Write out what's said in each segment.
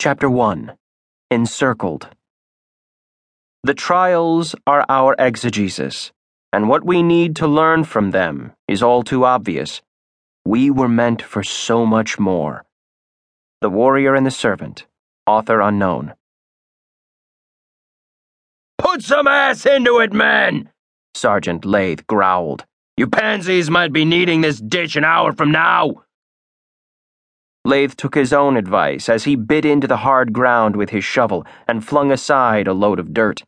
Chapter 1 Encircled The trials are our exegesis, and what we need to learn from them is all too obvious. We were meant for so much more. The Warrior and the Servant, author unknown. Put some ass into it, men! Sergeant Lathe growled. You pansies might be needing this ditch an hour from now. Lathe took his own advice as he bit into the hard ground with his shovel and flung aside a load of dirt.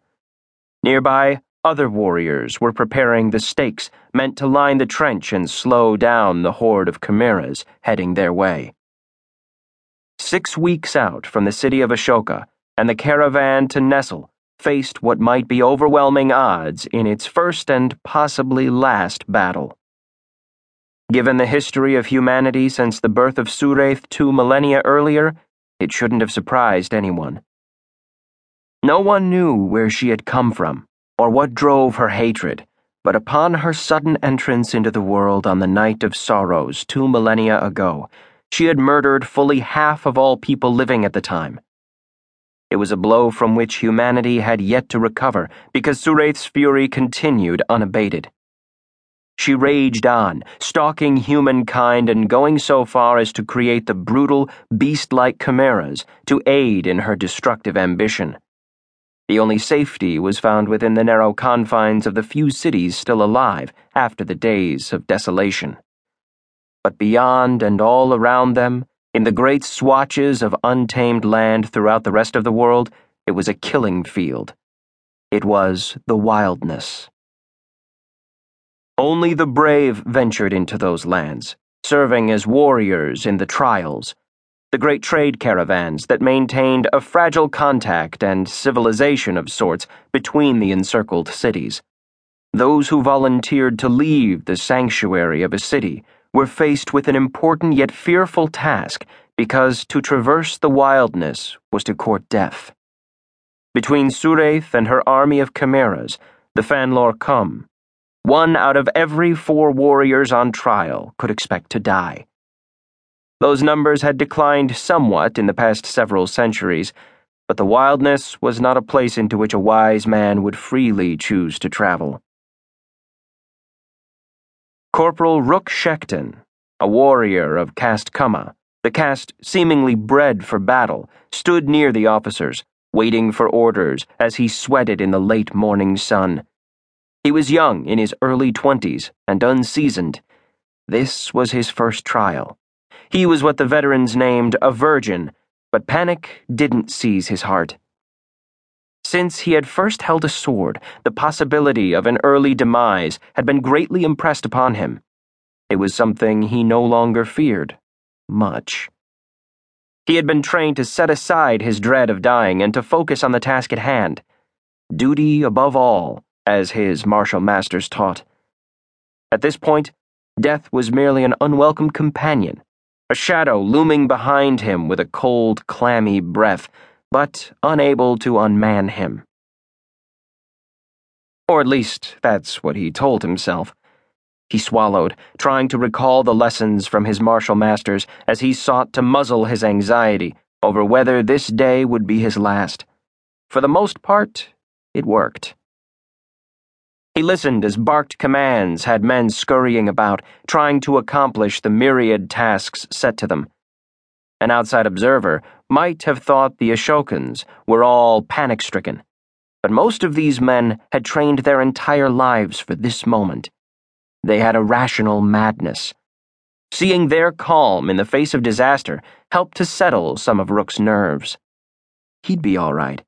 Nearby, other warriors were preparing the stakes meant to line the trench and slow down the horde of chimeras heading their way. Six weeks out from the city of Ashoka, and the caravan to Nestle faced what might be overwhelming odds in its first and possibly last battle. Given the history of humanity since the birth of Suwraith two millennia earlier, it shouldn't have surprised anyone. No one knew where she had come from, or what drove her hatred, but upon her sudden entrance into the world on the night of sorrows two millennia ago, she had murdered fully half of all people living at the time. It was a blow from which humanity had yet to recover, because Suwraith's fury continued unabated. She raged on, stalking humankind and going so far as to create the brutal, beast like chimeras to aid in her destructive ambition. The only safety was found within the narrow confines of the few cities still alive after the days of desolation. But beyond and all around them, in the great swatches of untamed land throughout the rest of the world, it was a killing field. It was the wildness. Only the brave ventured into those lands, serving as warriors in the trials, the great trade caravans that maintained a fragile contact and civilization of sorts between the encircled cities. Those who volunteered to leave the sanctuary of a city were faced with an important yet fearful task because to traverse the wildness was to court death. Between Suwraith and her army of chimeras, the Fan Lor Kum, one out of every four warriors on trial could expect to die. Those numbers had declined somewhat in the past several centuries, but the wildness was not a place into which a wise man would freely choose to travel. Corporal Rukh Shektan, a warrior of Caste Kumma, the caste seemingly bred for battle, stood near the officers, waiting for orders as he sweated in the late morning sun. He was young, in his early twenties, and unseasoned. This was his first trial. He was what the veterans named a virgin, but panic didn't seize his heart. Since he had first held a sword, the possibility of an early demise had been greatly impressed upon him. It was something he no longer feared. Much. He had been trained to set aside his dread of dying and to focus on the task at hand. Duty above all as his martial masters taught. At this point, death was merely an unwelcome companion, a shadow looming behind him with a cold, clammy breath, but unable to unman him. Or at least, that's what he told himself. He swallowed, trying to recall the lessons from his martial masters as he sought to muzzle his anxiety over whether this day would be his last. For the most part, it worked. He listened as barked commands had men scurrying about, trying to accomplish the myriad tasks set to them. An outside observer might have thought the Ashokans were all panic stricken, but most of these men had trained their entire lives for this moment. They had a rational madness. Seeing their calm in the face of disaster helped to settle some of Rukh's nerves. He'd be all right.